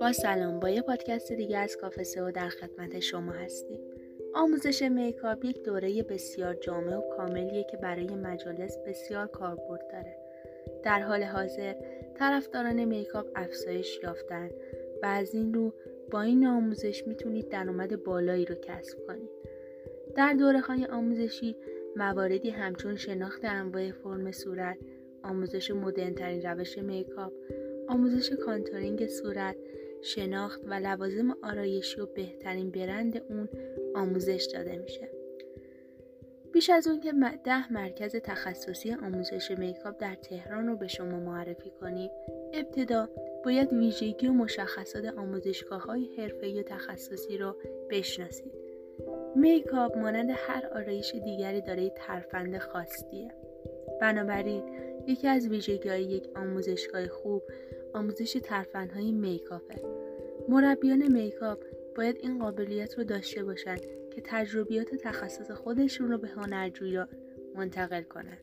با سلام با یه پادکست دیگه از کافه و در خدمت شما هستیم. آموزش میکاپ یک دوره بسیار جامع و کاملیه که برای مجالس بسیار کاربرد داره. در حال حاضر طرفداران میکاپ افزایش یافتن و از این رو با این آموزش می‌تونید درآمد بالایی رو کسب کنید. در دوره های آموزشی مواردی همچون شناخت انواع فرم صورت آموزش مدرنترین روش makeup آموزش contouring صورت شناخت و لوازم آرایشی و بهترین برند اون آموزش داده میشه. پیش از اون که ده مرکز تخصصی آموزش makeup در تهران رو به شما معرفی کنیم ابتدا باید ویژگی و مشخصات آموزشگاه های حرفه‌ای و تخصصی رو بشناسید. makeup مانند هر آرایش دیگری دارای ترفند خاصیه. بنابراین یکی از ویژگی های یک آموزشگاه خوب آموزش ترفندهای میکاپه. مربیان میکاپ باید این قابلیت رو داشته باشند که تجربیات تخصص خودشون رو به هنرجویان منتقل کنند